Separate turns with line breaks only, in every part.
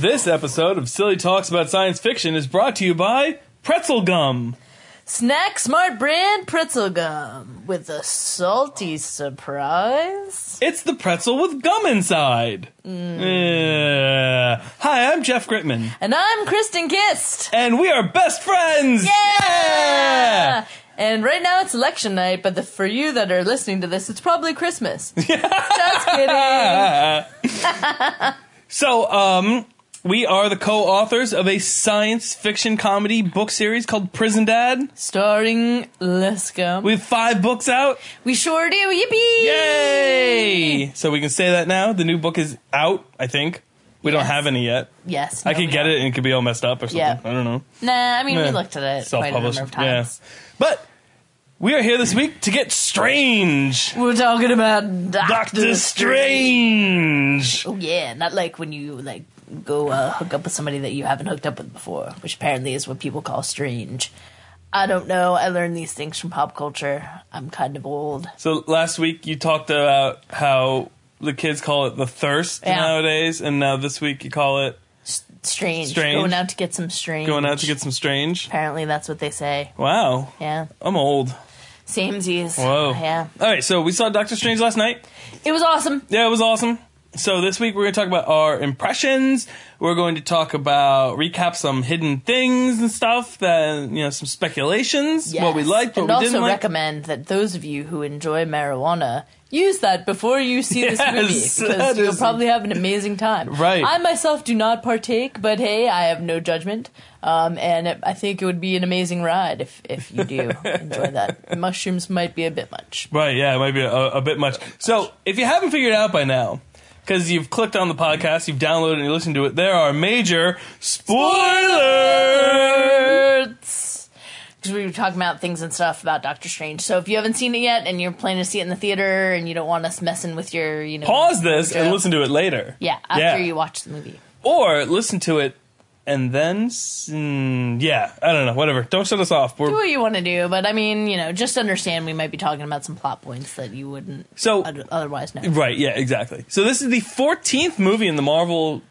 This episode of Silly Talks About Science Fiction is brought to you by Pretzel Gum.
Snack Smart brand pretzel gum with a salty surprise.
It's the pretzel with gum inside. Yeah. Hi, I'm Jeff Gritman,
And I'm Kristen Kist.
and we are best friends.
Yeah! And right now it's election night, but the, for you that are listening to this, it's probably Christmas. Just kidding.
So, um, we are the co-authors of a science fiction comedy book series called Prison Dad.
Starring Let's
We have five books out.
We sure do. Yippee!
Yay! So we can say that now. The new book is out, I think. We don't
Yes.
have any yet.
Yes.
I
no,
could
we
get
don't.
it and it could be all messed up or something.
Yeah.
I don't know.
Nah, I mean, we
Yeah.
looked at it quite a number of times.
Yeah. But we are here this week to get strange.
We're talking about Doctor
Strange.
Oh yeah, not like when you like go uh, hook up with somebody that you haven't hooked up with before, which apparently is what people call strange. I don't know. I learned these things from pop culture. I'm kind of old.
So last week you talked about how the kids call it the thirst
Yeah.
nowadays, and now this week you call it
S- strange.
Strange.
Going out to get some strange.
going out to get some strange.
Apparently, that's what they say.
Wow,
Yeah.
I'm old.
Samesies.
Whoa.
Yeah.
All right, so we saw Doctor Strange last night.
It was awesome.
Yeah, it was awesome. So this week we're going to talk about our impressions. We're going to talk about recap some hidden things and stuff that you know some speculations, what we
Yes.
liked, what
and
we
also
didn't like.
recommend that those of you who enjoy marijuana use that before you see this movie because you'll probably have an amazing time.
Right.
I myself do not partake, but hey, I have no judgment, um, and it, I think it would be an amazing ride if if you do enjoy that. Mushrooms might be a bit much.
Right, yeah, it might be a, a bit much. So, if you haven't figured it out by now, because you've clicked on the podcast, you've downloaded and you listened to it, there are major spoilers!
Because we were talking about things and stuff about Doctor Strange. So if you haven't seen it yet and you're planning to see it in the theater and you don't want us messing with your, you know,
Pause this and listen to it later.
Yeah, after
Yeah.
you watch the movie.
Or listen to it and then, mm, yeah, I don't know, whatever. Don't shut us off.
do
We're,
what you want to do, but I mean, you know, just understand we might be talking about some plot points that you wouldn't
so,
other- otherwise know.
right, yeah, exactly. So this is the 14th movie in the Marvel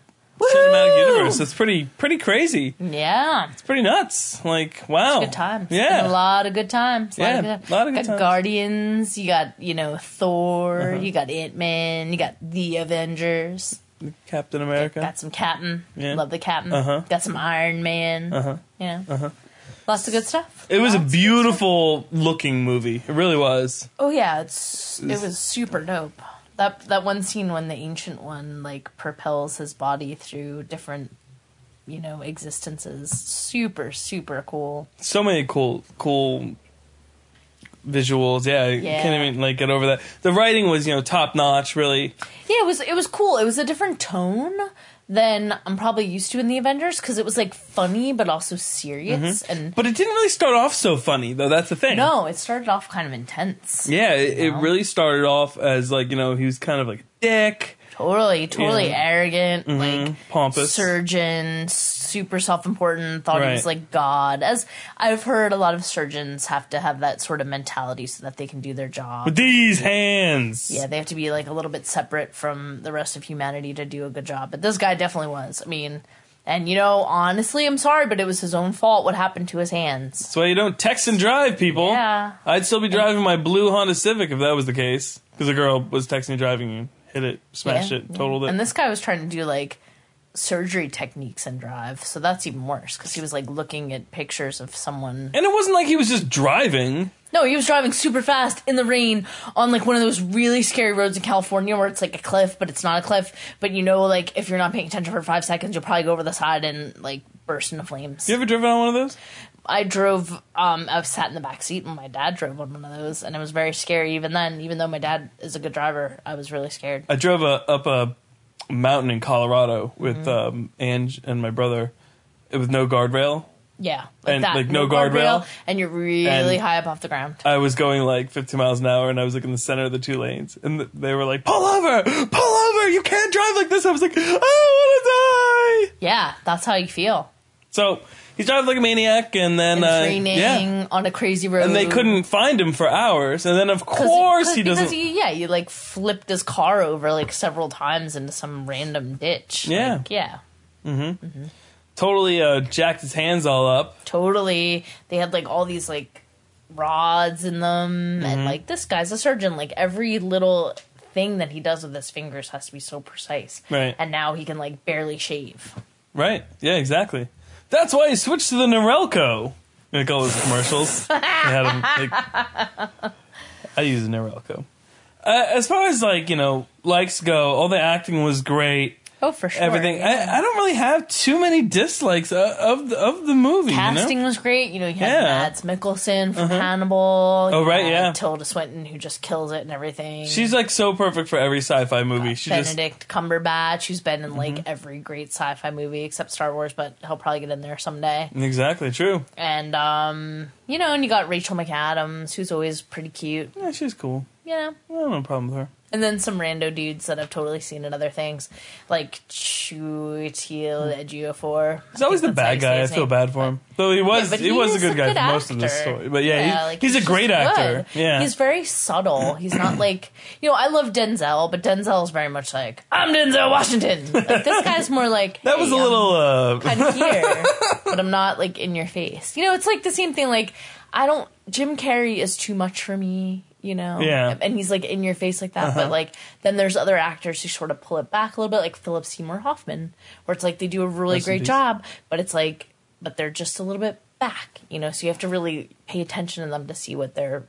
Cinematic Universe. That's pretty, pretty crazy.
Yeah,
It's pretty nuts. Like, wow.
good times.
Yeah.
A lot of good times. Yeah, a lot of good,
lot of good
got
times.
Guardians. You got you know Thor.
Uh-huh.
You got Ant Man. You got the Avengers.
Captain America.
Got some Captain.
Yeah.
Love the Captain.
Uh-huh.
Got some Iron Man.
Uh-huh.
You know, lots of good stuff.
It was a beautiful looking movie. It really was.
Oh yeah, it's it was super dope. That that one scene when the ancient one like propels his body through different, you know, existences. Super super cool.
So many cool, cool visuals. Yeah, I
Yeah.
can't even like get over that. The writing was, you know, top notch. Really.
Yeah, it was it was cool. It was a different tone than I'm probably used to in the Avengers because it was like funny but also serious mm-hmm. and
But it didn't really start off so funny, though. That's the thing.
no, it started off kind of intense.
Yeah, it, it really started off as like you know he was kind of like a dick,
Totally, totally
Yeah.
arrogant, mm-hmm. like
pompous.
surgeon, super self-important, thought he was like God. As I've heard, a lot of surgeons have to have that sort of mentality so that they can do their job.
with these hands.
yeah, they have to be like a little bit separate from the rest of humanity to do a good job. But this guy definitely was. I mean, and you know, honestly, I'm sorry, but it was his own fault what happened to his hands.
That's why you don't text and drive, people.
Yeah.
I'd still be driving my blue Honda Civic if that was the case. Because a girl was texting and driving you, hit it, smashed
Yeah,
it, totaled it.
And this guy was trying to do like surgery techniques and drive, so that's even worse because he was like looking at pictures of someone.
and it wasn't like he was just driving.
No, he was driving super fast in the rain on like one of those really scary roads in California where it's like a cliff, but it's not a cliff. But you know, like if you're not paying attention for five seconds, you'll probably go over the side and like burst into flames.
You ever driven on one of those?
I drove. Um, I sat in the back seat when my dad drove on one of those, and it was very scary. Even then, even though my dad is a good driver, I was really scared.
I drove a, up a mountain in Colorado with
Mm-hmm.
um, Ange and my brother with no guardrail.
Yeah,
And, like, no guardrail?
and you're really
And-
high up off the ground.
I was going like 50 miles an hour and I was like in the center of the two lanes. And th- they were like, pull over, pull over, you can't drive like this. I was like, I want to die.
Yeah, that's how you feel.
So he's driving like a maniac and then, uh,
training
yeah.
on a crazy road.
And they couldn't find him for hours. And then of course
'cause-
he doesn't.
Because he, yeah, you like flipped his car over like several times into some random ditch.
Yeah.
Like, yeah.
Totally uh, jacked his hands all up.
totally they had like all these like rods in them
Mm-hmm.
and like this guy's a surgeon like every little thing that he does with his fingers has to be so precise
Right.
and now he can like barely shave
Right. Yeah, exactly. That's why he switched to the Norelco. Like all those commercials. they had him, like, I use a Norelco. Uh, as far as like, you know, likes go, all the acting was great.
Oh for sure
Everything.
yeah.
I, I don't really have too many dislikes of, of the of the movie.
casting
You know?
was great you know you had
Yeah.
Mads Mikkelsen from Hannibal
Oh, right, yeah.
Tilda Swinton who just kills it and everything
She's like so perfect for every sci-fi movie. She just Mm-hmm.
Benedict Cumberbatch who's been in like every great sci-fi movie except Star Wars but he'll probably get in there someday
exactly true.
and um, you know, and you got Rachel McAdams, who's always pretty cute,
Yeah, she's cool.
Yeah,
I have no problem with her.
And then some rando dudes that I've totally seen in other things, like Chiwetel Ejiofor.
He's always the bad guy. I feel bad for him. Though he was
but
he was a
he's
good guy for most of the story. But yeah, he-
like,
he's, a
just
great actor.
good.
Yeah.
he's very subtle. He's not like you know. I love Denzel, but Denzel is very much like I'm Denzel Washington. Like this guy's more like
that was
"Hey,
a
I'm
little uh
kind of here, but I'm not like in your face. You know, it's like the same thing. Like I don't. Jim Carrey is too much for me. You know,
Yeah.
and he's like in your face like that. But uh-huh. like then there's other actors who sort of pull it back a little bit, like Philip Seymour Hoffman, where it's like they do a really
Rest
great job, but it's like, but they're just a little bit back. You know, so you have to really pay attention to them to see what they're.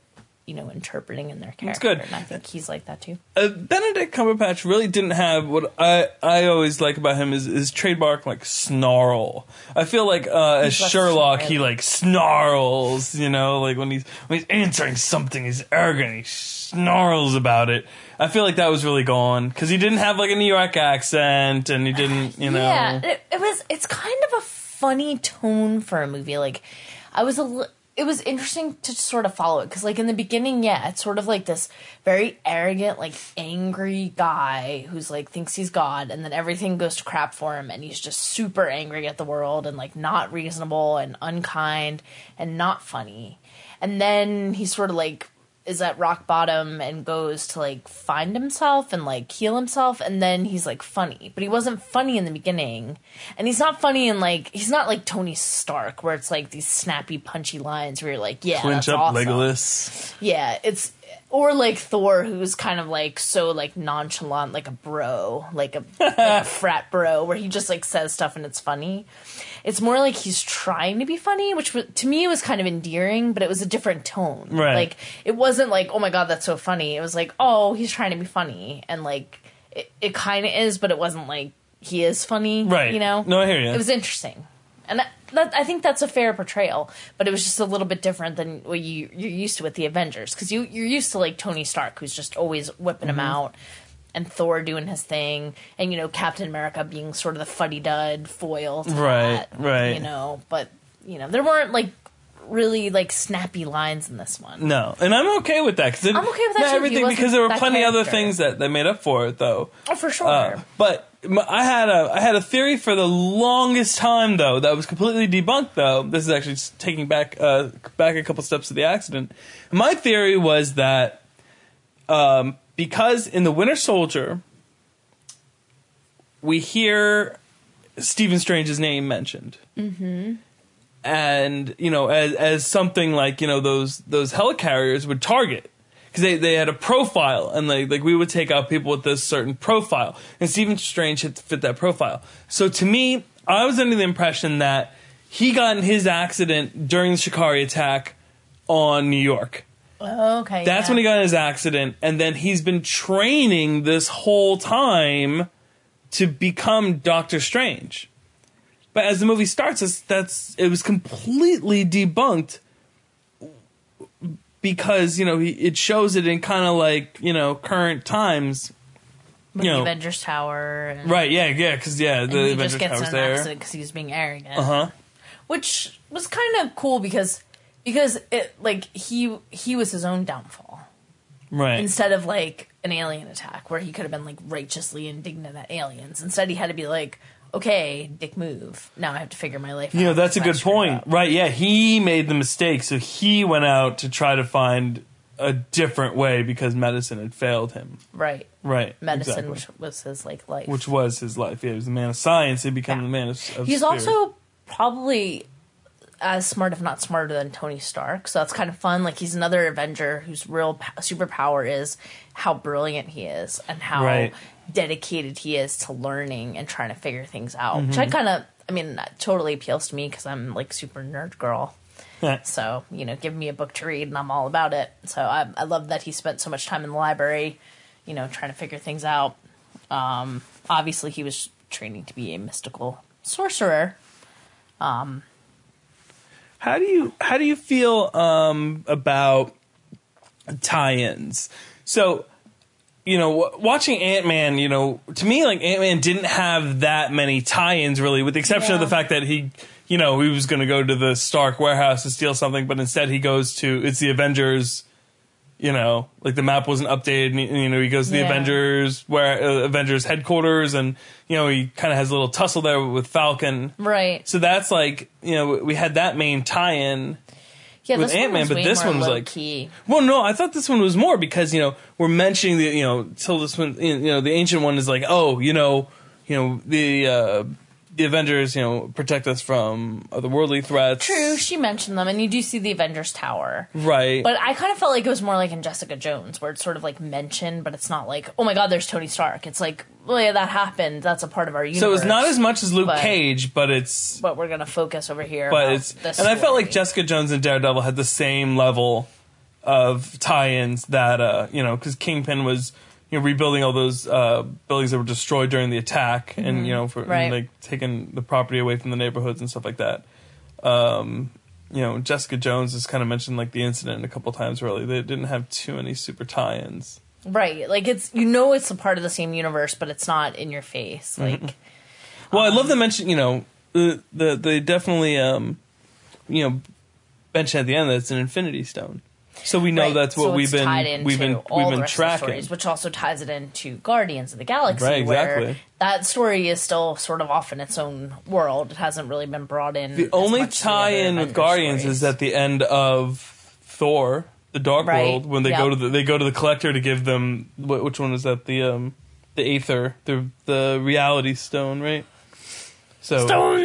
You know, interpreting in their character, It's
good.
and I think he's like that too.
uh, Benedict Cumberbatch really didn't have what I I always like about him is his trademark like snarl. I feel like uh, as Sherlock, he like snarls. You know, like when he's when he's answering something, he's arrogant. He snarls about it. I feel like that was really gone because he didn't have like a New York accent, and he didn't, you know.
Yeah, it, it was. It's kind of a funny tone for a movie. Like, I was a. li- It was interesting to sort of follow it because, like, in the beginning, yeah, it's sort of like this very arrogant, like, angry guy who's like thinks he's God, and then everything goes to crap for him, and he's just super angry at the world and like not reasonable and unkind and not funny. And then he sort of like is at rock bottom and goes to like find himself and like heal himself and then he's like funny but he wasn't funny in the beginning and he's not funny in like he's not like tony stark where it's like these snappy punchy lines where you're like yeah
Clinch up
awesome.
Legolas.
yeah it's or like thor who's kind of like so like nonchalant like a bro like a, like a frat bro where he just like says stuff and it's funny it's more like he's trying to be funny which to me was kind of endearing but it was a different tone
Right.
like it wasn't like oh my god that's so funny it was like oh he's trying to be funny and like it, it kind of is but it wasn't like he is funny
Right.
you know
No, I hear you.
it was interesting and that, I think that's a fair portrayal, but it was just a little bit different than what you you're used to with the Avengers because you you're used to like Tony Stark who's just always whipping
Mm-hmm.
him out, and Thor doing his thing, and you know Captain America being sort of the fuddy dud foil, to
Right,
that,
right.
You know, but you know there weren't like really like snappy lines in this one.
No, and I'm okay with that because
I'm okay with that
not
too, if he
everything because there were plenty other things that, that made up for it though.
Oh, for sure.
Uh, but I had a I had a theory for the longest time though that was completely debunked though. This is actually taking back uh, back a couple steps to the accident. My theory was that um, because in the Winter Soldier we hear Stephen Strange's name mentioned. Mm-hmm. And you know, as as something like you know those those helicarriers would target because they, they had a profile and like like we would take out people with this certain profile and Stephen Strange had to fit that profile. So to me, I was under the impression that he got in his accident during the Chitauri attack on New York.
Oh, okay,
That's
yeah.
when he got in his accident, and then he's been training this whole time to become Doctor Strange. But as the movie starts, that's it was completely debunked because you know he, it shows it in kind of like you know current times,
with
you
the
know.
Avengers Tower, and,
right? Yeah, yeah, because yeah, the
he
Avengers
just gets in
Tower's
an
there.
accident because he was being arrogant.
Uh huh.
which was kind of cool because because it like he he was his own downfall
Right.
instead of like an alien attack where he could have been like righteously indignant at aliens instead he had to be like okay dick move now i have to figure my life out.
You know, that's a good point. Right, yeah, he made the mistake, so he went out to try to find a different way because medicine had failed him.
Right.
Right.
Medicine,
exactly.
which was his like life.
which was his life. Yeah, he was a man of science. He became
Yeah.
a man of, of
He's
spirit.
also probably as smart, if not smarter, than Tony Stark. So that's kind of fun. Like he's another Avenger whose real po- superpower is how brilliant he is and how
Right.
dedicated he is to learning and trying to figure things out. Which
Mm-hmm.
I kind of, I mean, that totally appeals to me because I'm like super nerd girl. So you know, give me a book to read and I'm all about it. So I, I love that he spent so much time in the library, you know, trying to figure things out. Um, obviously, he was training to be a mystical sorcerer.
How do you how do you feel um, about tie-ins? So, you know, w- watching Ant Man, you know, to me, like Ant Man didn't have that many tie-ins really, with the exception of the fact that he, you know, he was going to go to the Stark warehouse to steal something, but instead he goes to it's the Avengers. You know, like the map wasn't updated. And, you know, he goes to the
Yeah.
Avengers where uh, Avengers headquarters, and you know he kind of has a little tussle there with Falcon.
Right.
So that's like you know we had that main tie-in.
Yeah,
with
this one
Ant-Man,
was
but
way
this
more
one was like-
low-key.
Well, no, I thought this one was more because you know we're mentioning the you know till this one you know the ancient one is like oh you know you know the uh, the Avengers you know protect us from otherworldly threats.
True, she mentioned them, and you do see the Avengers Tower.
Right.
But I kind of felt like it was more like in Jessica Jones, where it's sort of like mentioned, but it's not like, oh my god, there's Tony Stark. It's like, well, yeah, that happened. That's a part of our universe.
so it's not as much as Luke
but-
Cage, but it's
But we're gonna focus over here.
but it's and I felt like. Jessica Jones and Daredevil had the same level of tie-ins that uh you know because Kingpin was you know rebuilding all those uh buildings that were destroyed during the attack and you know for
Mm-hmm. Right.
and, like taking the property away from the neighborhoods and stuff like that. Um, you know Jessica Jones has kind of mentioned like the incident a couple times really. They didn't have too many super tie-ins.
right, like it's you know it's a part of the same universe, but it's not in your face.
Mm-hmm.
Like,
Well, I love the mention. You know, the, the they definitely um, you know, mention at the end that it's an Infinity Stone. So we know
right,
that's what
so
we've been we've been we've been
rest of the
tracking.
stories, which also ties it into Guardians of the Galaxy,
Right, exactly.
where that story is still sort of off in its own world. It hasn't really been brought in.
the only
much as the
tie-in with Guardians
stories.
is at the end of Thor: The Dark
Right,
World when they
yep.
go to the they go to the Collector to give them wh- which one is that the um the Aether the the Reality Stone right. So
Stones!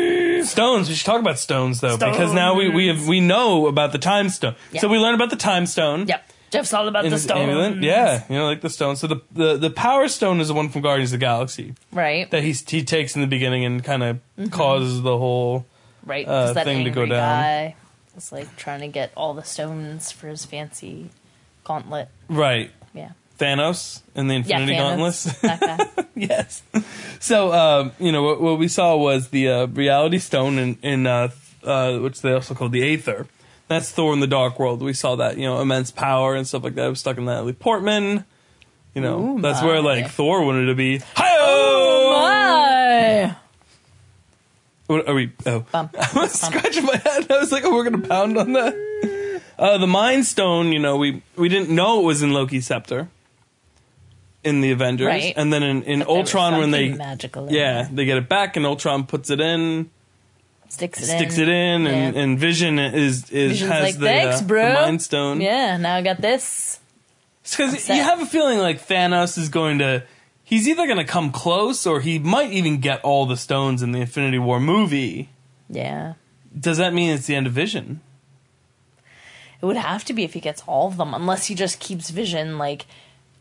Stones. We should talk about stones though, because now we we have, we know about the time stone.
Yeah.
So we learn about the time stone.
Yep, Jeff's all about
in
the stone.
Yeah, you know, like the stone. So the, the the Power Stone is the one from Guardians of the Galaxy
right,
that he he takes in the beginning and kind of
Mm-hmm.
causes the whole.
right.
uh, thing to go down.
guy like trying to get all the stones for his fancy gauntlet.
Right,
Yeah,
Thanos and the Infinity
yeah,
yes. So um, you know what, what we saw was the uh, Reality Stone in in uh, uh, which they also called the Aether. That's Thor in the Dark World. We saw that you know immense power and stuff like that. It was stuck in Natalie Portman. You know
Ooh,
that's where like Thor wanted to be. Hi
Why?
What are we? Oh. I was scratching my head. I was like, "Oh, we're gonna pound on that." Uh, the Mind Stone, you know, we we didn't know it was in Loki's scepter in the Avengers,
Right.
and then in, in Ultron when they
magical
yeah
there.
they get it back, and Ultron puts it in,
sticks it
sticks
in.
it in, and,
Yeah.
and Vision is is
Vision's
has
like,
the,
"Thanks,
uh,
bro."
the Mind Stone.
Yeah, now I got this.
because you have a feeling like Thanos is going to. He's either going to come close, or he might even get all the stones in the Infinity War movie.
Yeah.
Does that mean it's the end of Vision?
It would have to be if he gets all of them, unless he just keeps Vision like,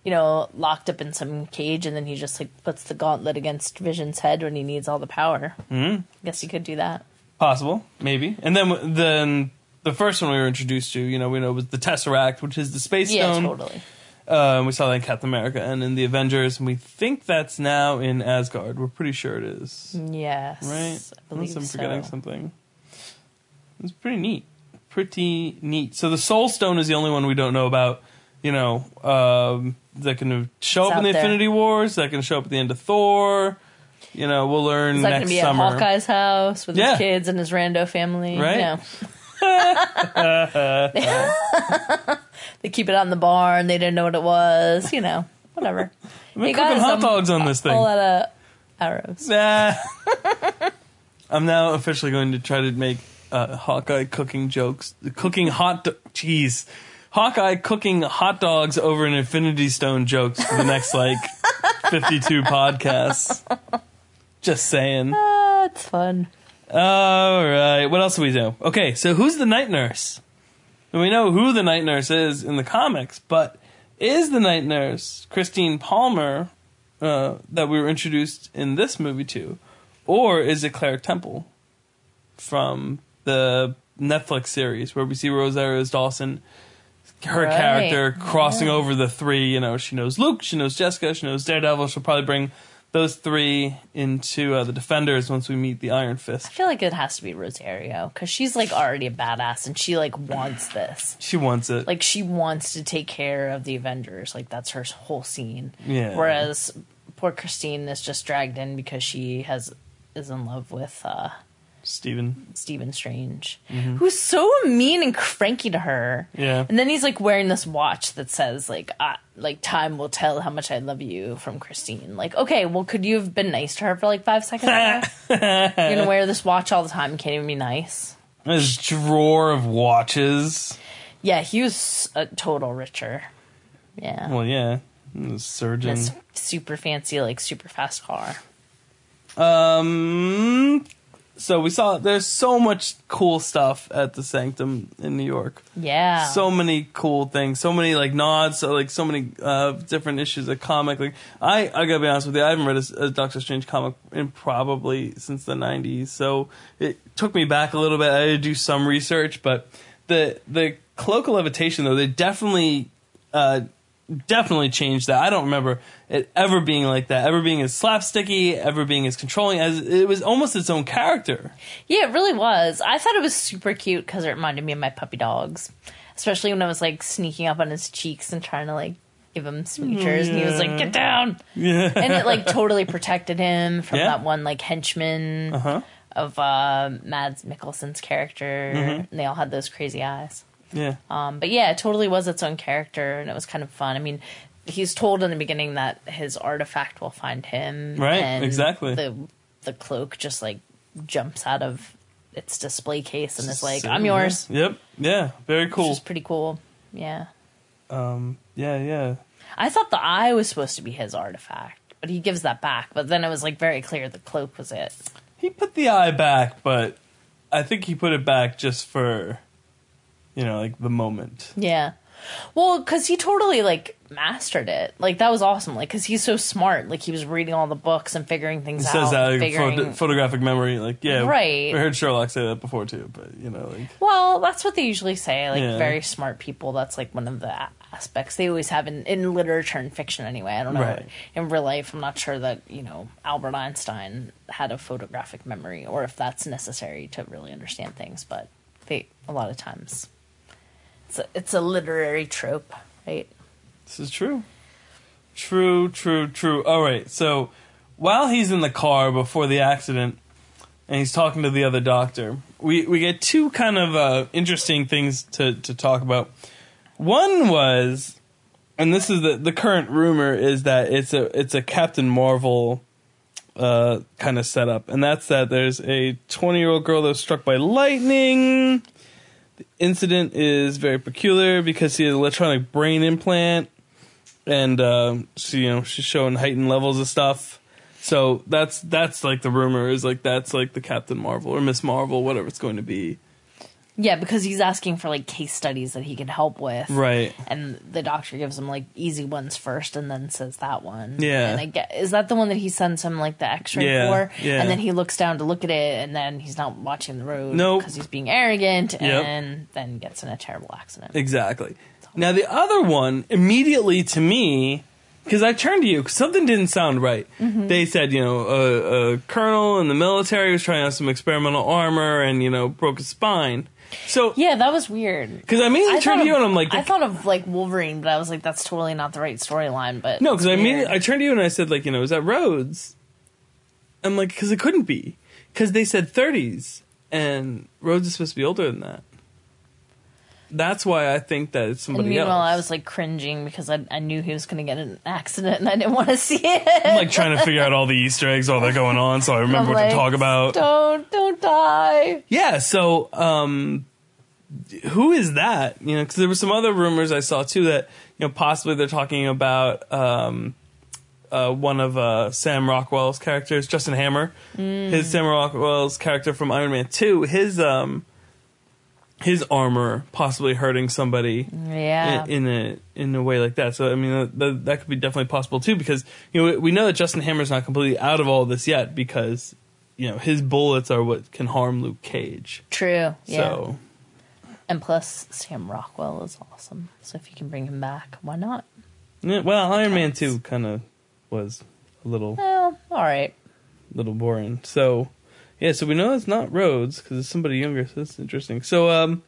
you know, locked up in some cage, and then he just like puts the gauntlet against Vision's head when he needs all the power. Mm. Guess he could do that.
Possible, maybe. And then then the first one we were introduced to, you know, we know was the Tesseract, which is the space
Yeah,
stone.
totally.
Uh, we saw that in Captain America and in the Avengers, and we think that's now in Asgard. We're pretty sure it is,
Yes,
right?
I believe
Unless I'm
so.
forgetting something. It's pretty neat. Pretty neat. So the Soul Stone is the only one we don't know about. You know, um, that can show
It's
up in the
there.
Infinity Wars. That can show up at the end of Thor. You know, we'll learn
Is that going
next
to be
summer.
at Hawkeye's house with
Yeah.
his kids and his rando family?
Right.
No. they keep it out in the barn. They didn't know what it was. You know, whatever.
I've been cooking hot dogs on this thing.
A lot of arrows.
Nah. I'm now officially going to try to make uh, Hawkeye cooking jokes, cooking hot, do- jeez, Hawkeye cooking hot dogs over an Infinity Stone jokes for the next like 52 podcasts. Just saying.
Ah, it's fun.
All right. What else do we know? Okay, so who's the night nurse? And we know who the night nurse is in the comics, but is the night nurse Christine Palmer uh, that we were introduced in this movie to, or is it Claire Temple from the Netflix series where we see Rosario Dawson, her
Right.
character crossing over the three? You know, she knows Luke, she knows Jessica, she knows Daredevil. She'll probably bring those three into uh, the Defenders once we meet the Iron Fist.
I feel like it has to be Rosario because she's like already a badass and she like wants this.
She wants it.
Like she wants to take care of the Avengers. Like that's her whole scene.
Yeah.
Whereas poor Christine is just dragged in because she has is in love with uh,
Steven.
Stephen Strange, who's so mean and cranky to her.
Yeah.
And then he's like wearing this watch that says like uh, like time will tell how much I love you from Christine. Like, okay, well, could you have been nice to her for like five seconds? You're gonna wear this watch all the time can't even be nice.
This drawer of watches.
Yeah, he was a total richer. Yeah.
Well, yeah. The surgeon.
this super fancy, like super fast car.
Um. So we saw there's so much cool stuff at the Sanctum in New York.
Yeah.
So many cool things. So many like nods. So like so many uh, different issues of comic. Like I I gotta be honest with you. I haven't read a, a Doctor Strange comic in probably since the '90s. So it took me back a little bit. I had to do some research, but the the cloak of levitation though they definitely uh, definitely changed that. I don't remember it ever being like that, ever being as slapsticky, ever being as controlling as it was almost its own character.
Yeah, it really was. I thought it was super cute because it reminded me of my puppy dogs, especially when I was like sneaking up on his cheeks and trying to like give him smoochers, and he was like, "Get down!"
Yeah.
And it like totally protected him from
Yeah.
that one like henchman
Uh-huh.
of uh, Mads Mikkelsen's character.
Mm-hmm.
And they all had those crazy eyes.
Yeah.
Um, but yeah, it totally was its own character, and it was kind of fun. I mean, he's told in the beginning that his artifact will find him.
Right,
and
exactly.
The the cloak just like jumps out of its display case and is like,
So,
"I'm yours,"
Yep. Yeah. Very
which
cool.
is pretty cool. Yeah,
Um. Yeah. Yeah.
I thought the eye was supposed to be his artifact, but he gives that back. But then it was like very clear the cloak was it.
He put the eye back, but I think he put it back just for, you know, like the moment.
Yeah. Well, because he totally like mastered it. Like that was awesome. Like because he's so smart. Like he was reading all the books and figuring things
It
out.
says that like,
figuring...
photo- photographic memory, like yeah,
Right.
We heard Sherlock say that before too, but you know, like
Well, that's what they usually say. Like
Yeah.
very smart people. That's like one of the aspects they always have in, in literature and fiction. Anyway, I don't know.
Right.
In real life, I'm not sure that you know Albert Einstein had a photographic memory, or if that's necessary to really understand things. But they a lot of times, it's a, it's a literary trope, right?
This is true. True, true, true. All right. So while he's in the car before the accident and he's talking to the other doctor, we, we get two kind of uh, interesting things to, to talk about. One was, and this is the, the current rumor, is that it's a it's a Captain Marvel uh, kind of setup, and that's that there's a 20 year old girl that was struck by lightning. The incident is very peculiar because she has an electronic brain implant and um, she you know she's showing heightened levels of stuff. So that's that's like the rumor is like that's like the Captain Marvel or Miss Marvel, whatever it's going to be.
Yeah, because he's asking for like case studies that he can help with.
Right.
And the doctor gives him like easy ones first and then says that one.
Yeah.
And I get is that the one that he sends him like the x ray
Yeah,
for?
yeah.
And then he looks down to look at it and then he's not watching the road
Nope.
because he's being arrogant and then gets in a terrible accident.
Exactly. Now the other one immediately to me because I turned to you because something didn't sound right. Mm-hmm. They said you know a, a colonel in the military was trying out some experimental armor and you know broke his spine. So
yeah, that was weird.
because I immediately
I
turned to you
of-
and I'm like
I thought of like Wolverine, but I was like, that's totally not the right storyline. But
No, because I mean. I turned to you and I said, like, you know, is that Rhodes? I'm like, because it couldn't be, because they said 30s, and Rhodes is supposed to be older than that. That's why I think that it's
And
somebody
meanwhile,
else.
I was like cringing because I, I knew he was going to get in an accident and I didn't want to see it.
I'm like trying to figure out all the Easter eggs, all that going on, so I remember what
like,
to talk about.
Don't don't die.
Yeah, so um, who is that? You know, because there were some other rumors I saw too that you know possibly they're talking about um, uh, one of uh, Sam Rockwell's characters, Justin Hammer, his Sam Rockwell's character from Iron Man Two, his um, his armor possibly hurting somebody
Yeah.
in, in a in a way like that. So I mean that, that, could be definitely possible too because you know we, know that Justin Hammer's not completely out of all this yet because you know his bullets are what can harm Luke Cage.
True. Yeah.
So
And plus, Sam Rockwell is awesome. So if you can bring him back, why not?
yeah, well, Iron Man Two kind of was a little
Well, all right.
little boring. So yeah, so we know it's not Rhodes because it's somebody younger. So that's interesting. So um,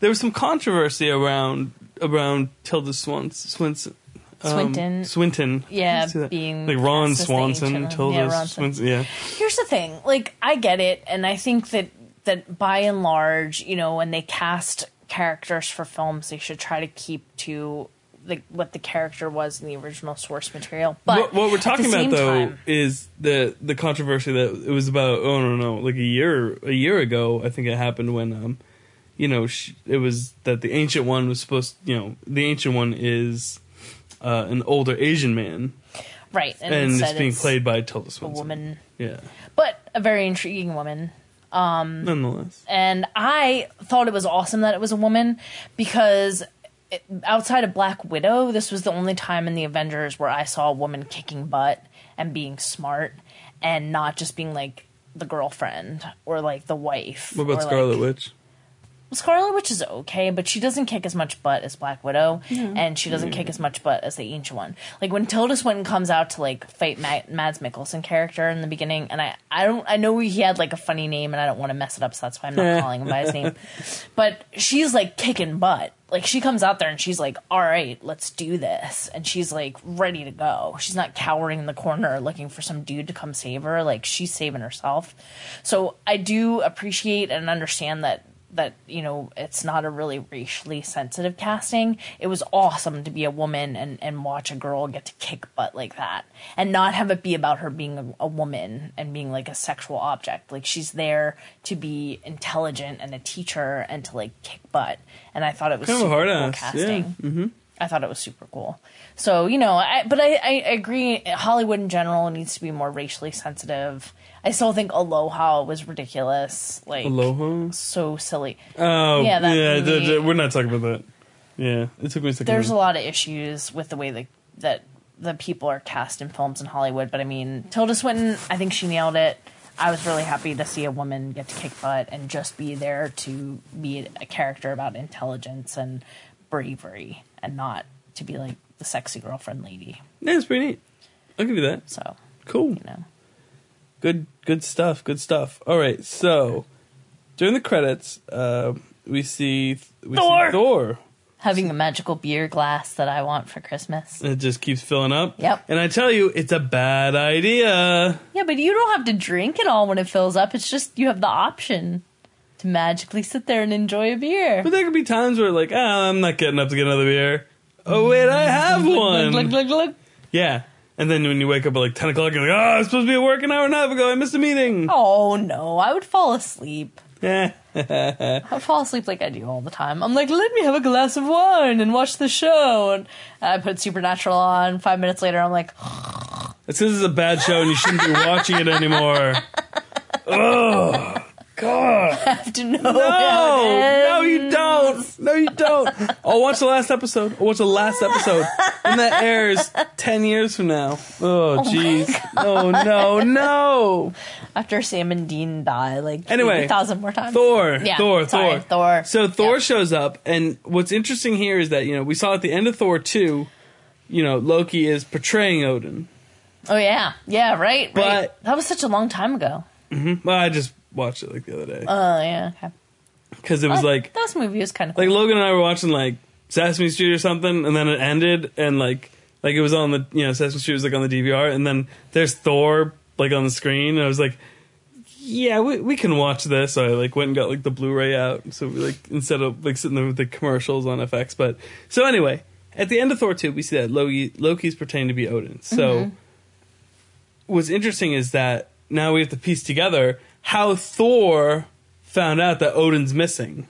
there was some controversy around around Tilda Swans, Swinson. um,
Swinton.
Swinton.
Yeah, being
like Ron
cast as the
Swanson. Tilda
Yeah, Ron
Swinson. Yeah,
Here's the thing. Like, I get it, and I think that that by and large, you know, when they cast characters for films, they should try to keep to the, what the character was in the original source material. But
what, what we're talking about though
time-
is the the controversy that it was about. Oh no, no, like a year a year ago, I think it happened when um, you know, sh- it was that the ancient one was supposed. You know, the ancient one is uh, an older Asian man,
right, and,
and, it's being
it's
played by Tilda
a
Swinton.
woman,
Yeah,
but a very intriguing woman.
nonetheless.
and I thought it was awesome that it was a woman because outside of Black Widow, this was the only time in the Avengers where I saw a woman kicking butt and being smart and not just being like the girlfriend or like the wife.
What about Scarlet
like,
Witch?
Scarlet Witch is okay, but she doesn't kick as much butt as Black Widow, and she doesn't kick as much butt as the Ancient One. Like when Tilda Swinton comes out to like fight Ma- Mads Mikkelsen character in the beginning, and I I don't I know he had like a funny name, and I don't want to mess it up, so that's why I'm not calling him by his name. But she's like kicking butt. Like she comes out there and she's like, "All right, let's do this," and she's like ready to go. She's not cowering in the corner looking for some dude to come save her. Like she's saving herself. So I do appreciate and understand that that you know it's not a really racially sensitive casting it was awesome to be a woman and and watch a girl get to kick butt like that and not have it be about her being a, a woman and being like a sexual object like she's there to be intelligent and a teacher and to like kick butt and i thought it was
Kind of
super
hard
cool
ass,
casting
yeah. Mm-hmm.
I thought it was super cool. So you know, I, but I, I agree. Hollywood in general needs to be more racially sensitive. I still think Aloha was ridiculous. Like
Aloha.
so silly.
Oh,
Yeah,
yeah. d- d- we're not talking about that. Yeah, it took me a second.
There's a lot of issues with the way that that the people are cast in films in Hollywood. But I mean, Tilda Swinton, I think she nailed it. I was really happy to see a woman get to kick butt and just be there to be a character about intelligence and bravery, and not to be like the sexy girlfriend lady.
Yeah, it's pretty neat. I'll give you that.
So
Cool.
you know.
Good, good stuff. Good stuff. All right. So during the credits, uh, we see we
Thor.
See Thor.
having a magical beer glass that I want for Christmas.
It just keeps filling up.
Yep.
And I tell you, it's a bad idea.
Yeah, but you don't have to drink it all when it fills up. It's just you have the option to magically sit there and enjoy a beer.
But there could be times where, like, ah, I'm not getting up to get another beer. Oh wait, I have one.
Look, look, look, look.
Yeah. And then when you wake up at like 10 o'clock, you're like, oh, I was supposed to be at work an hour and a half ago. I missed a meeting.
Oh no, I would fall asleep.
Yeah.
I would fall asleep like I do all the time. I'm like, let me have a glass of wine and watch the show. And I put Supernatural on. Five minutes later, I'm like,
this is a bad show and you shouldn't be watching it anymore. Oh, God.
I have to know.
No, no, you don't. No, you don't. I'll oh, watch the last episode. I'll watch the last episode. And that airs 10 years from now. Oh, oh jeez. No, no, no.
After Sam and Dean die, like
Anyway,
a thousand more times.
Thor,
Yeah,
Thor,
sorry,
Thor,
Thor.
So Thor
Yeah.
shows up, and what's interesting here is that you know we saw at the end of Thor two, you know Loki is portraying Odin.
Oh yeah, yeah, right, right.
But-
that was such a long time ago. Mm-hmm.
Well, I just watched it like the other day
Oh yeah, okay.
because it was
Oh,
like
this movie was kind of
like Logan and I were watching like Sesame Street or something, and then it ended, and like like it was on the you know Sesame Street was like on the DVR, and then there's Thor like on the screen, and I was like. Yeah, we, we can watch this. So I like went and got like the Blu-ray out. So we like instead of like sitting there with the commercials on FX. But so anyway, at the end of Thor two, we see that Loki Loki's pretending to be Odin. So mm-hmm. what's interesting is that now we have to piece together how Thor found out that Odin's missing.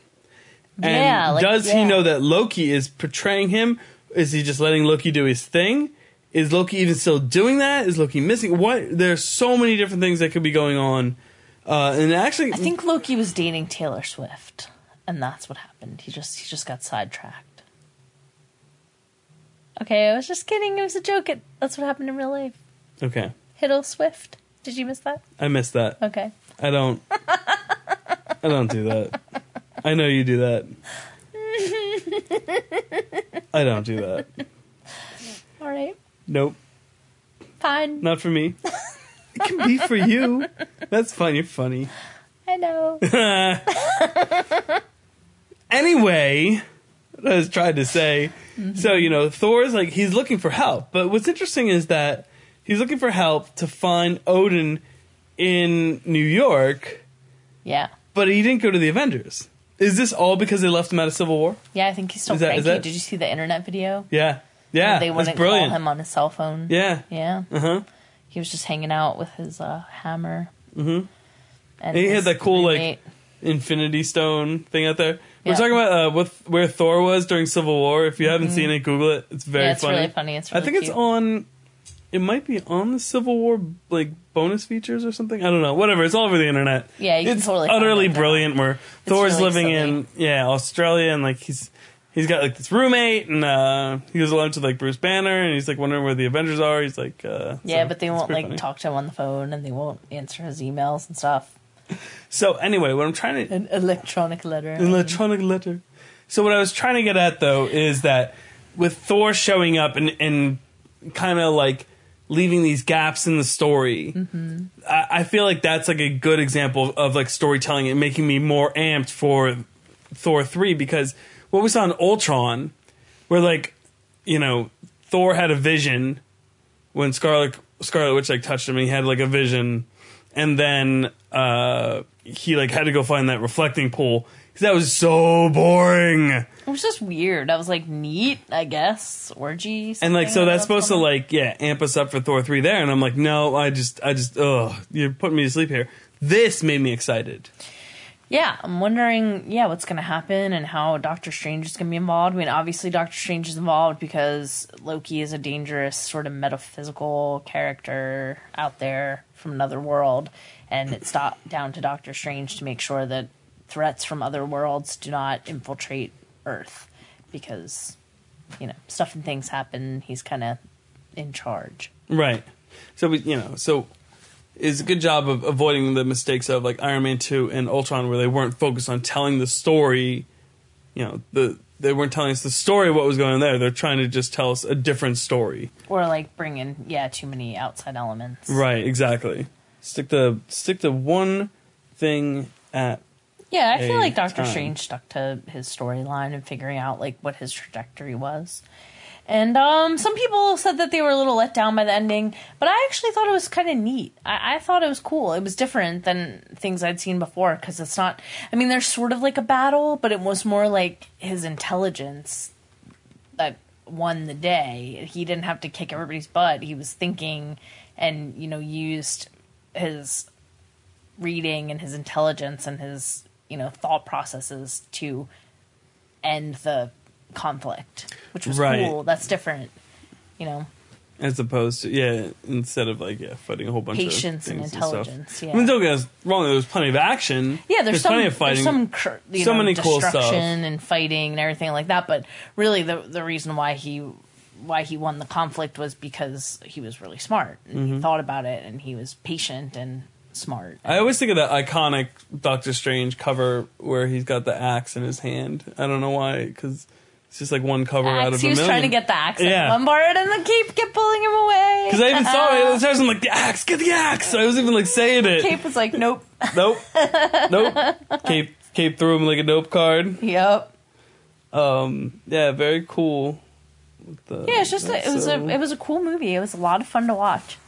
And
Yeah, like,
does he know that Loki is portraying him? Is he just letting Loki do his thing? Is Loki even still doing that? Is Loki missing? What? There's so many different things that could be going on. Uh, and actually,
I think Loki was dating Taylor Swift, and that's what happened. He just he just got sidetracked. Okay, I was just kidding. It was a joke. It, that's what happened in real life.
okay,
Hiddle Swift. Did you miss that?
I missed that.
Okay.
I don't. I don't do that. I know you do that. I don't do that.
All right.
Nope,
Fine.
not for me. It can be for you. That's fine. You're funny.
I know.
Anyway, I was trying to say. Mm-hmm. So, you know, Thor's like, he's looking for help. But what's interesting is that he's looking for help to find Odin in New York,
yeah.
but he didn't go to the Avengers. Is this all because they left him out of Civil War?
Yeah, I think he's still
Is that- is
cranky.
that-
Did you see the internet video?
Yeah. Yeah.
they
that's
wouldn't call him on his cell phone.
Yeah.
Yeah.
Uh huh.
He was just hanging out with his uh, hammer.
Mhm.
And
He had that cool, like. Infinity Stone thing out there. We're talking about uh, what, where Thor was during Civil War. If you haven't seen it, Google it. It's very
Mm-hmm. yeah, it's
funny.
really funny. It's
I
really
think it's on. It might be on the Civil War like bonus features or something. I don't know. Whatever. It's all over the internet.
Yeah, you can
it's
totally
utterly
it
brilliant. Where Thor's
really
living
silly.
in yeah Australia and like he's he's got like this roommate and uh, he goes along to like Bruce Banner and he's like wondering where the Avengers are. He's like uh,
Yeah,
so
but they won't like
funny.
talk to him on the phone, and they won't answer his emails and stuff.
So anyway, what I'm trying to
An electronic letter.
An electronic letter. So what I was trying to get at though is that with Thor showing up and and kind of like leaving these gaps in the story, I, I feel like that's like a good example of, like storytelling and making me more amped for Thor three because what we saw in Ultron, where like you know Thor had a vision when Scarlet Scarlet Witch like touched him and he had like a vision, and then uh, he like had to go find that reflecting pool that was so boring.
It was just weird. I was like, neat, I guess. Orgy.
And like, so that's supposed to like, yeah, amp us up for Thor three there. And I'm like, no, I just, I just, ugh, you're putting me to sleep here. This made me excited.
Yeah, I'm wondering, yeah, what's going to happen and how Doctor Strange is going to be involved. I mean, obviously, Doctor Strange is involved because Loki is a dangerous, sort of metaphysical character out there from another world. And it's down to Doctor Strange to make sure that threats from other worlds do not infiltrate Earth because, you know, stuff and things happen. He's kind of in charge.
Right. So we, you know, so is a good job of avoiding the mistakes of like Iron Man two and Ultron, where they weren't focused on telling the story. You know, the they weren't telling us the story of what was going on there. They're trying to just tell us a different story.
Or, like, bring in, yeah, too many outside elements.
Right. Exactly. Stick to stick to one thing at
Yeah, I feel like Doctor
time.
Strange stuck to his storyline and figuring out like what his trajectory was. And um, some people said that they were a little let down by the ending, but I actually thought it was kind of neat. I-, I thought it was cool. It was different than things I'd seen before because it's not. I mean, there's sort of like a battle, but it was more like his intelligence that won the day. He didn't have to kick everybody's butt. He was thinking and, you know, used his reading and his intelligence and his, you know, thought processes to end the conflict, which was
Right.
cool. That's different. You know,
as opposed to yeah, instead of like yeah, fighting a whole bunch
Patience
of
patience
and
intelligence,
stuff.
yeah.
I mean, don't get us wrong. There was plenty of action.
yeah, there's, some
plenty of fighting.
there's some cr- you
So
know,
many cool
destruction
stuff.
and fighting and everything like that. But really, the the reason why he why he won the conflict was because he was really smart and
Mm-hmm.
he thought about it and he was patient and smart.
I always think of that iconic Doctor Strange cover where he's got the axe in his hand. I don't know why, because it's just like one cover out
Axe,
of
he
a
was trying to get the axe
Yeah.
Lombard and the cape kept pulling him away.
Because I even saw it. At the time, I'm like, the axe, get the axe. I was even like saying it.
Cape was like, nope.
Nope, nope. Cape, Cape threw him like a nope card.
yep.
Um, yeah, very cool. The-
Yeah, it's just a, it was
so-
a it was a cool movie. It was a lot of fun to watch.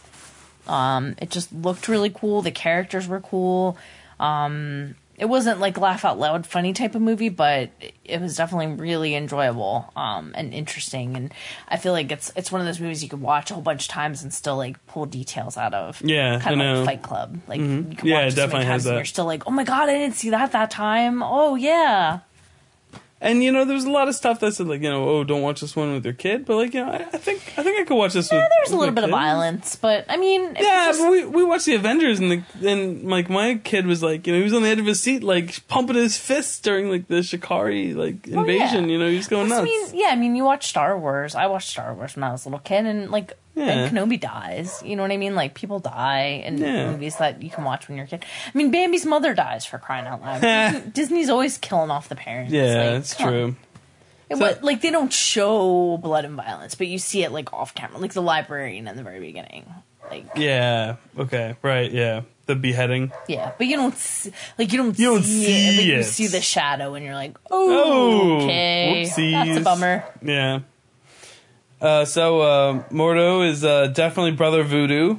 Um, it just looked really cool. The characters were cool. Um, it wasn't like laugh out loud funny type of movie, but it was definitely really enjoyable um, and interesting. And I feel like it's it's one of those movies you could watch a whole bunch of times and still like pull details out of.
Yeah,
kind of like Fight Club. Like you can
Yeah,
watch
it
it so
definitely
many
has
times and you're still like, oh my god, I didn't see that that time. Oh yeah.
And you know, there's a lot of stuff that said like, you know, oh, don't watch this one with your kid. But like, you know, I, I think I think I could watch this. with Yeah
There's a little bit of violence, but I mean,
Yeah,
just-
but we we watched the Avengers and the and like my kid was like, you know, he was on the edge of his seat, like pumping his fists during like the Chitauri like
Oh,
invasion.
yeah.
You know, he was going
I
nuts.
mean, yeah, I mean, you watch Star Wars. I watched Star Wars when I was a little kid, and like,
Yeah.
Ben Kenobi dies. You know what I mean? Like, people die in
Yeah.
movies that you can watch when you're a kid. I mean, Bambi's mother dies for crying out loud. Disney's always killing off the parents.
yeah,
like, on.
true.
It
So-
like they don't show blood and violence, but you see it like off camera, like the librarian in the very beginning. Like
Yeah. Okay. Right. Yeah. The beheading.
yeah, but you don't see, like you don't,
You don't
see,
see
it. Like, You see the shadow, and you're like,
Oh,
oh, okay,
whoopsies.
that's a bummer.
Yeah. Uh, so uh, Mordo is uh, definitely brother Voodoo.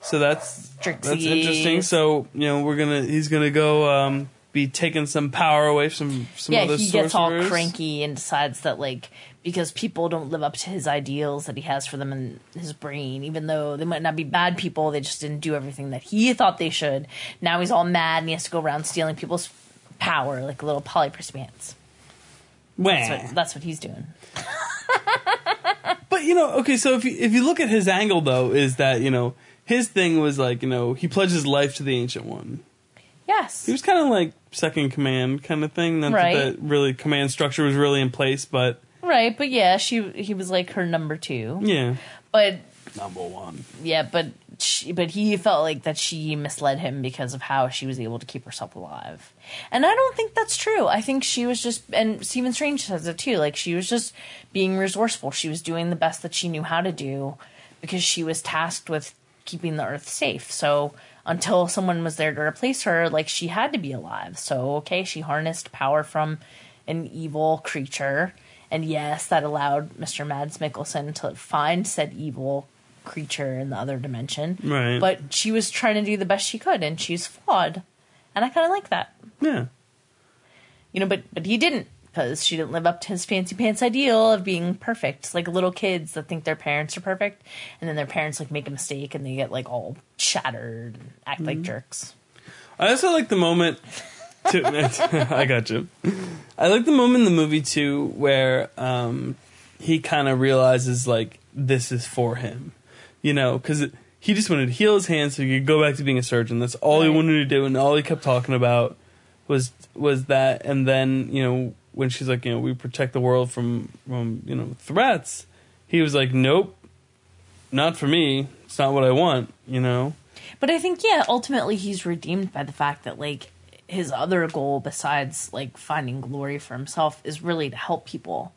So that's that's interesting. So you know we're gonna he's gonna go um, be taking some power away from some
Yeah,
other
he gets all cranky and decides that like because people don't live up to his ideals that he has for them in his brain, even though they might not be bad people, they just didn't do everything that he thought they should. Now he's all mad and he has to go around stealing people's power like a little polyprius pants. That's what, that's what he's doing.
But you know, okay, so if you if you look at his angle though, is that you know his thing was like you know he pledged his life to the ancient one.
Yes.
He was kind of like second command kind of thing. Not
Right.
that, that really command structure was really in place, but
Right, but yeah, she he was like her number two.
yeah,
But
number one.
yeah, but she, but he felt like that she misled him because of how she was able to keep herself alive. And I don't think that's true. I think she was just and Stephen Strange says it too. Like she was just being resourceful. She was doing the best that she knew how to do because she was tasked with keeping the earth safe. So until someone was there to replace her, like she had to be alive. So okay, she harnessed power from an evil creature. And yes, that allowed Mr. Mads Mikkelsen to find said evil creature in the other dimension.
Right.
But she was trying to do the best she could, and she's flawed. And I kind of like that.
Yeah.
You know, but but he didn't because she didn't live up to his fancy pants ideal of being perfect. Like little kids that think their parents are perfect, and then their parents like make a mistake and they get like all shattered and act
Mm-hmm.
like jerks.
I also like the moment. Too, I got you. I like the moment in the movie too where um, he kind of realizes like this is for him, you know, because he just wanted to heal his hand so he could go back to being a surgeon. That's all he wanted to do, and all he kept talking about was was that. And then you know when she's like, you know, we protect the world from from you know threats, he was like, nope, not for me. It's not what I want, you know.
But I think yeah, ultimately he's redeemed by the fact that like his other goal besides like finding glory for himself is really to help people.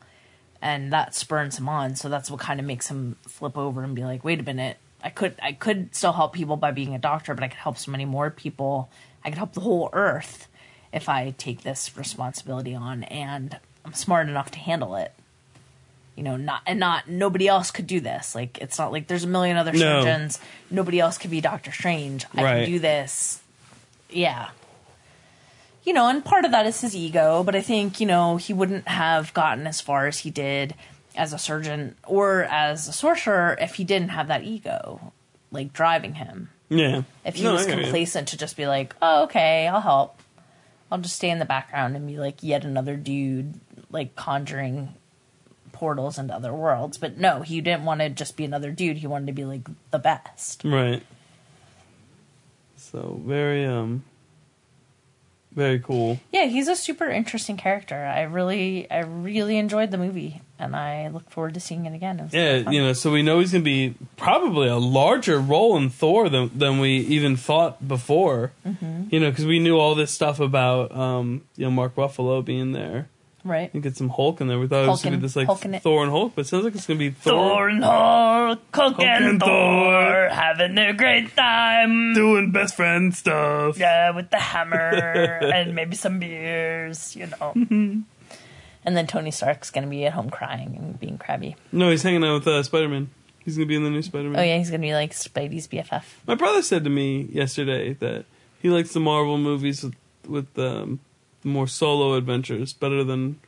And that spurns him on, so that's what kind of makes him flip over and be like, "Wait a minute, I could I could still help people by being a doctor, but I could help so many more people. I could help the whole earth if I take this responsibility on and I'm smart enough to handle it." You know, not and not nobody else could do this. Like it's not like there's a million other
No.
surgeons. Nobody else could be Doctor Strange. I
Right.
can do this. Yeah. You know, and part of that is his ego, but I think, you know, he wouldn't have gotten as far as he did as a surgeon or as a sorcerer if he didn't have that ego, like driving him.
Yeah.
If he
No,
was
hear you.
complacent to just be like, oh, okay, I'll help. I'll just stay in the background and be like yet another dude, like conjuring portals into other worlds. But no, he didn't want to just be another dude. He wanted to be like the best.
Right. So very um very cool.
Yeah, he's a super interesting character. I really, I really enjoyed the movie, and I look forward to seeing it again. It was a lot of
Yeah, you know, so we know he's gonna be probably a larger role in Thor than than we even thought before.
Mm-hmm.
You know, because we knew all this stuff about um you know Mark Ruffalo being there.
Right?
You get some Hulk in there. We thought it was gonna be this like
and- Hulk.
Thor and Hulk, but it sounds like it's gonna be Thor,
and Hulk, Hulk
and Thor.
having a great time.
doing best friend stuff.
Yeah, with the hammer and maybe some beers, you know. and then Tony Stark's gonna be at home crying and being crabby.
No, he's hanging out with uh, Spider Man. He's gonna be in the new Spider Man.
Oh yeah, he's gonna be like Spidey's BFF.
My brother said to me yesterday that he likes the Marvel movies with, with um, more solo adventures better than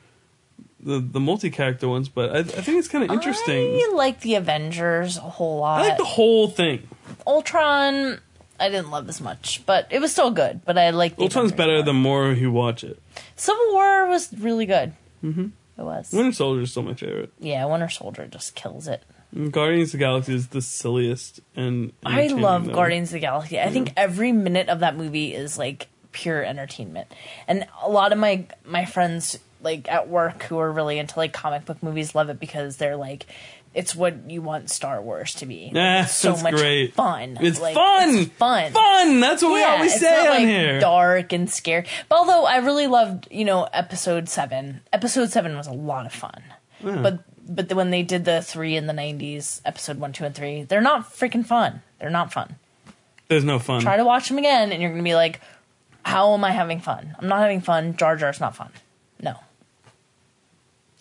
the the multi character ones. But I, I think it's kind of interesting.
I like the Avengers a whole lot.
I like the whole thing.
Ultron, I didn't love as much, but it was still good. But I like
Ultron's
Avengers
better
more.
the more you watch it.
Civil War was really good. Mm-hmm. It was.
Winter Soldier is still my favorite.
yeah, Winter Soldier just kills it.
Guardians of the Galaxy is the silliest and.
I love
though.
Guardians of the Galaxy. I think every minute of that movie is like pure entertainment. And a lot of my my friends like at work who are really into like comic book movies love it because they're like it's what you want Star Wars to be.
Yeah,
It's so much
great.
fun.
It's
Like,
fun.
It's fun.
Fun. That's what we always say
not,
on
like,
here.
Dark and scary. But although I really loved, you know, episode seven. Episode seven was a lot of fun. But but the, when they did the three in the nineties, episode one, two, and three, they're not freaking fun. They're not fun.
There's no fun.
Try to watch them again, and you're gonna be like, "How am I having fun? I'm not having fun. Jar Jar's not fun. No."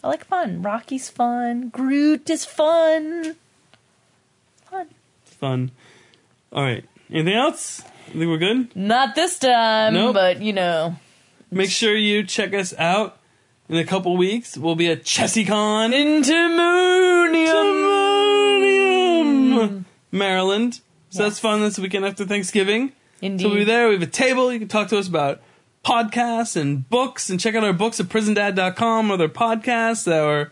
I like fun. Rocket's fun. Groot is fun. Fun.
fun. All right. Anything else? I think we're good.
Not this time,
Nope.
but you know.
Make sure you check us out in a couple weeks. We'll be at ChessieCon in Timonium, Maryland. So that's fun this weekend after Thanksgiving.
Indeed.
So we'll be there. We have a table. You can talk to us about podcasts and books and check out our books at prisondad.com or their podcasts or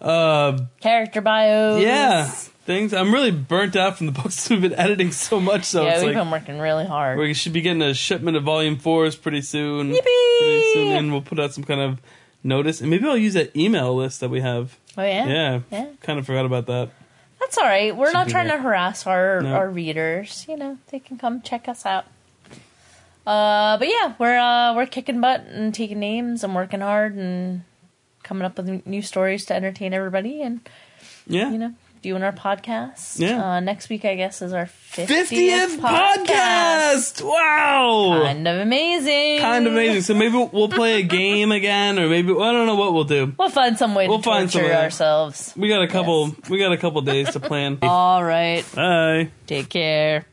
uh
Character bios.
yeah things. I'm really burnt out from the books. We've been editing so much so
Yeah, we've
like
been working really hard.
we should be getting a shipment of volume fours pretty soon.
Yippee!
Pretty soon, and we'll put out some kind of notice, and maybe I'll use that email list that we have.
oh yeah.
Yeah,
Yeah.
kind of forgot about that.
That's all right. We're not trying
that.
to harass our
No.
our readers. You know, they can come check us out. Uh, but yeah, we're uh we're kicking butt and taking names and working hard and coming up with new stories to entertain everybody and
Yeah,
you know doing our podcast.
Yeah.
Uh, next week, I guess, is our fiftieth
fiftieth podcast. Wow,
Kind of amazing.
kind of amazing. So maybe we'll- play a game again, or maybe I don't know what we'll do.
We'll find some way
We'll
to
find
torture
some way.
ourselves.
We got a couple. We got a couple days to plan.
All right.
Bye.
Take care.